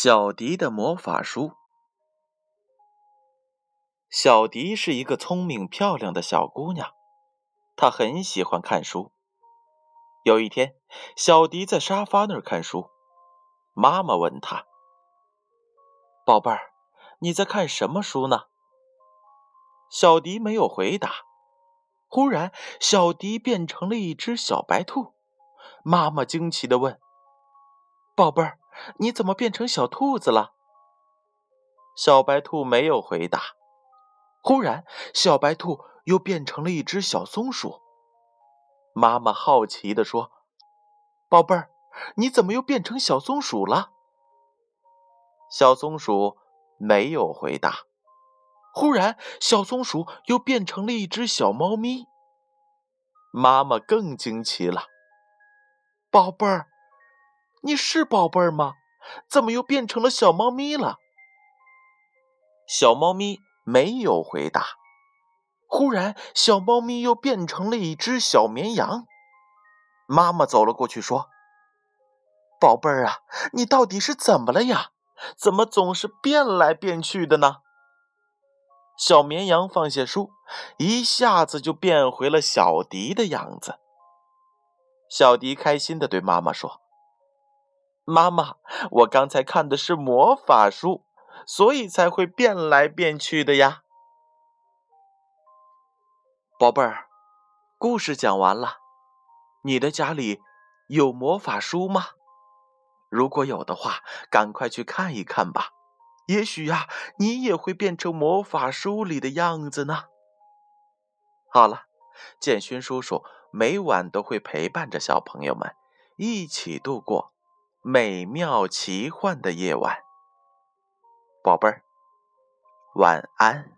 小迪的魔法书。小迪是一个聪明漂亮的小姑娘，她很喜欢看书。有一天，小迪在沙发那儿看书，妈妈问她：“宝贝儿，你在看什么书呢？”小迪没有回答。忽然，小迪变成了一只小白兔。妈妈惊奇的问：“宝贝儿。”你怎么变成小兔子了？小白兔没有回答。忽然，小白兔又变成了一只小松鼠。妈妈好奇地说：“宝贝儿，你怎么又变成小松鼠了？”小松鼠没有回答。忽然，小松鼠又变成了一只小猫咪。妈妈更惊奇了：“宝贝儿。”你是宝贝儿吗？怎么又变成了小猫咪了？小猫咪没有回答。忽然，小猫咪又变成了一只小绵羊。妈妈走了过去，说：“宝贝儿啊，你到底是怎么了呀？怎么总是变来变去的呢？”小绵羊放下书，一下子就变回了小迪的样子。小迪开心的对妈妈说。妈妈，我刚才看的是魔法书，所以才会变来变去的呀。宝贝儿，故事讲完了，你的家里有魔法书吗？如果有的话，赶快去看一看吧，也许呀，你也会变成魔法书里的样子呢。好了，建勋叔叔每晚都会陪伴着小朋友们一起度过。美妙奇幻的夜晚，宝贝儿，晚安。